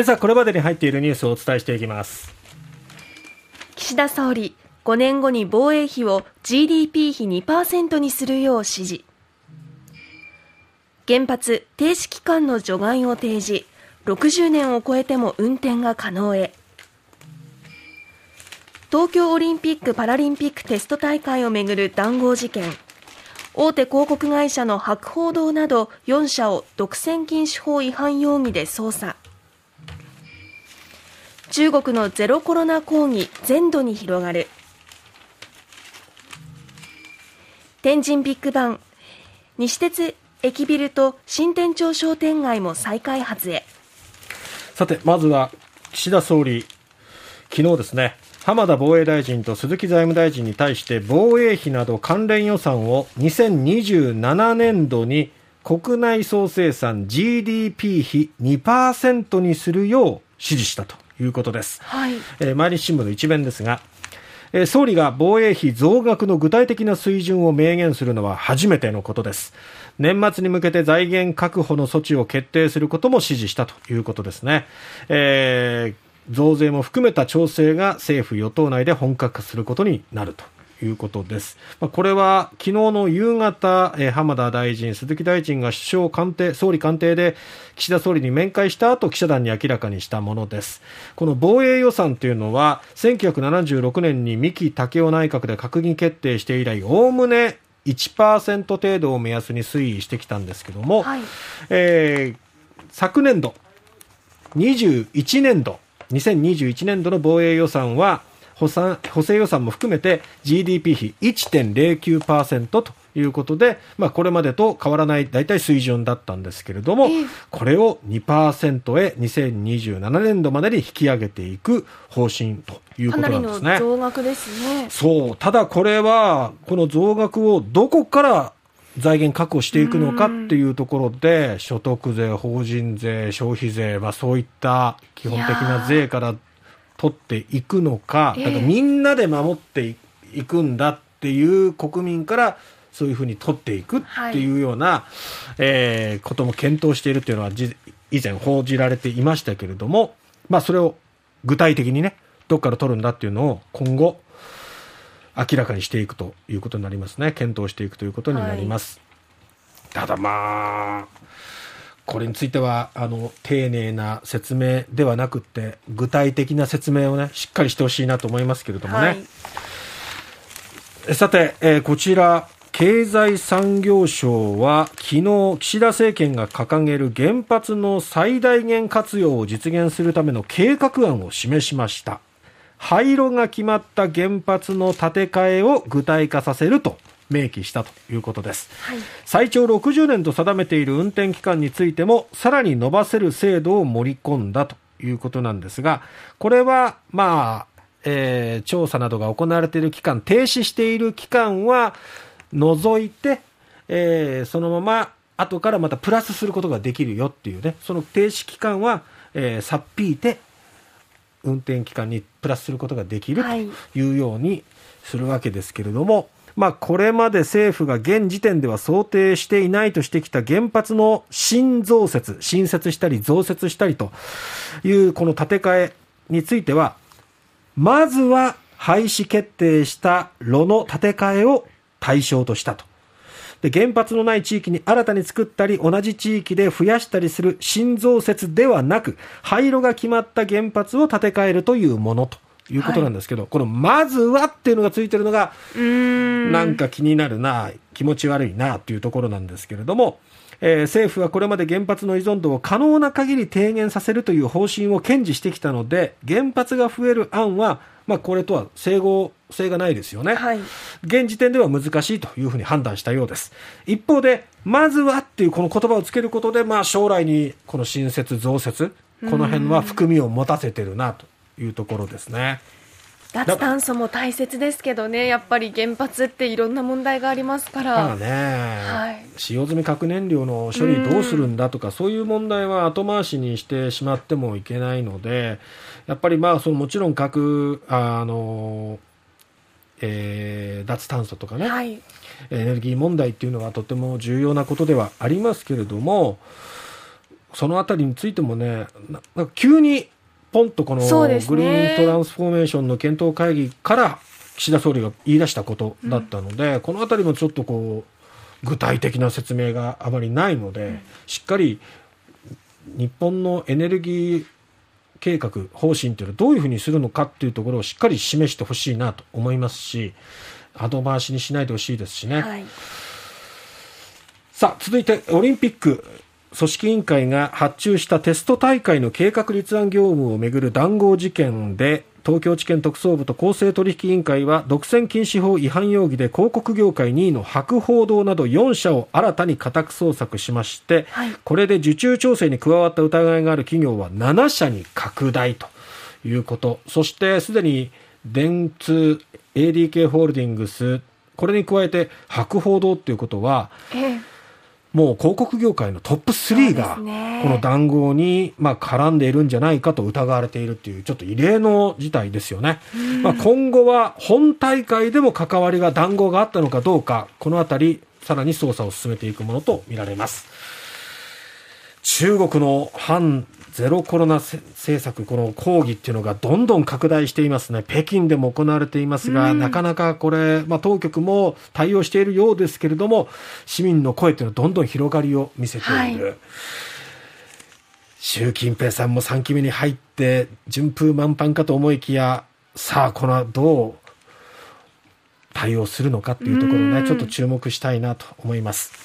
今朝これまでに入っているニュースをお伝えしていきます。岸田総理5年後に防衛費を GDP 比2%にするよう指示。原発停止期間の除外を提示。60年を超えても運転が可能へ。東京オリンピック・パラリンピックテスト大会をめぐる談合事件。大手広告会社の博報堂など4社を独占禁止法違反容疑で捜査。中国のゼロコロナ抗議全土に広がる。天神ビッグバン西鉄駅ビルと新店長商店街も再開発へ。さてまずは岸田総理。昨日ですね浜田防衛大臣と鈴木財務大臣に対して防衛費など関連予算を2027年度に国内総生産 GDP 比2%にするよう指示したと。いうことです、はい。えー、毎日新聞の一面ですがえ総理が防衛費増額の具体的な水準を明言するのは初めてのことです。年末に向けて財源確保の措置を決定することも指示したということですね、えー増税も含めた調整が政府・与党内で本格化することになるということです。まあ、これは昨日の夕方、えー、浜田大臣、鈴木大臣が首相官邸、総理官邸で岸田総理に面会した後、記者団に明らかにしたものです。この防衛予算というのは、1976年に三木武夫内閣で閣議決定して以来、おおむね1%程度を目安に推移してきたんですけども、はい、えー、昨年度、21年度、2021年度の防衛予算は補補正予算も含めて GDP 比1.09%ということで、まあ、これまでと変わらない大体水準だったんですけれども、これを2%へ2027年度までに引き上げていく方針ということなんですね。増額ですね。そう。ただこれは、この増額をどこから財源確保していくのかっていうところで、所得税、法人税、消費税、まあ、そういった基本的な税から取っていくのか、だからみんなで守っていくんだっていう国民からそういうふうに取っていくっていうような、はい、えー、ことも検討しているっていうのは以前報じられていましたけれども、まあ、それを具体的にねどっから取るんだっていうのを今後明らかにしていくということになりますね。検討していくということになります、はい、ただまあこれについてはあの丁寧な説明ではなくて具体的な説明をねしっかりしてほしいなと思いますけれどもね、はい、さて、えー、こちら経済産業省は昨日岸田政権が掲げる原発の最大限活用を実現するための計画案を示しました。廃炉が決まった原発の建て替えを具体化させると明記したということです、はい、最長60年と定めている運転期間についてもさらに伸ばせる制度を盛り込んだということなんですがこれはまあ、えー、調査などが行われている期間停止している期間は除いて、えー、そのまま後からまたプラスすることができるよっていうねその停止期間は、えー、さっぴいて運転期間にプラスすることができるとい。うようにするわけですけれども、はい、まあ、これまで政府が現時点では想定していないとしてきた原発の新増設、新設したり増設したりというこの建て替えについては、まずは廃止決定した炉の建て替えを対象としたと。で原発のない地域に新たに作ったり同じ地域で増やしたりする新増設ではなく廃炉が決まった原発を建て替えるというものということなんですけど、はい、このまずはっていうのがついてるのがなんか気になるな気持ち悪いなというところなんですけれども、えー、政府はこれまで原発の依存度を可能な限り低減させるという方針を堅持してきたので原発が増える案はまあ、これとは整合性がないですよね、はい、現時点では難しいというふうに判断したようです。一方でまずはっていうこの言葉をつけることで、まあ、将来にこの新設増設この辺は含みを持たせてるなというところですね。脱炭素も大切ですけどね、やっぱり原発っていろんな問題がありますから。まあね、はい、使用済み核燃料の処理どうするんだとか、そういう問題は後回しにしてしまってもいけないので、やっぱりまあそのもちろん核、あの、えー、脱炭素とかね、はい、エネルギー問題っていうのはとても重要なことではありますけれども、そのあたりについてもね、急にポンとこのグリーントランスフォーメーションの検討会議から岸田総理が言い出したことだったので、うん、このあたりもちょっとこう、具体的な説明があまりないので、うん、しっかり日本のエネルギー計画、方針というのはどういうふうにするのかっていうところをしっかり示してほしいなと思いますし、後回しにしないでほしいですしね。はい、さあ、続いてオリンピック。組織委員会が発注したテスト大会の計画立案業務をめぐる談合事件で東京地検特捜部と公正取引委員会は独占禁止法違反容疑で広告業界2位の博報堂など4社を新たに家宅捜索しまして、はい、これで受注調整に加わった疑いがある企業は7社に拡大ということ。そしてすでに電通 ADK ホールディングスこれに加えて博報堂ということは、ええもう広告業界のトップ3が、この談合に、まあ、絡んでいるんじゃないかと疑われているっていう、ちょっと異例の事態ですよね。まあ、今後は本大会でも関わりが談合があったのかどうか、このあたり、さらに捜査を進めていくものとみられます。中国の反ゼロコロナ政策、この抗議っていうのがどんどん拡大していますね。北京でも行われていますが、なかなかこれ、まあ、当局も対応しているようですけれども、市民の声っていうのはどんどん広がりを見せている。はい、習近平さんも3期目に入って、順風満帆かと思いきや、さあ、このどう対応するのかっていうところね、ちょっと注目したいなと思います。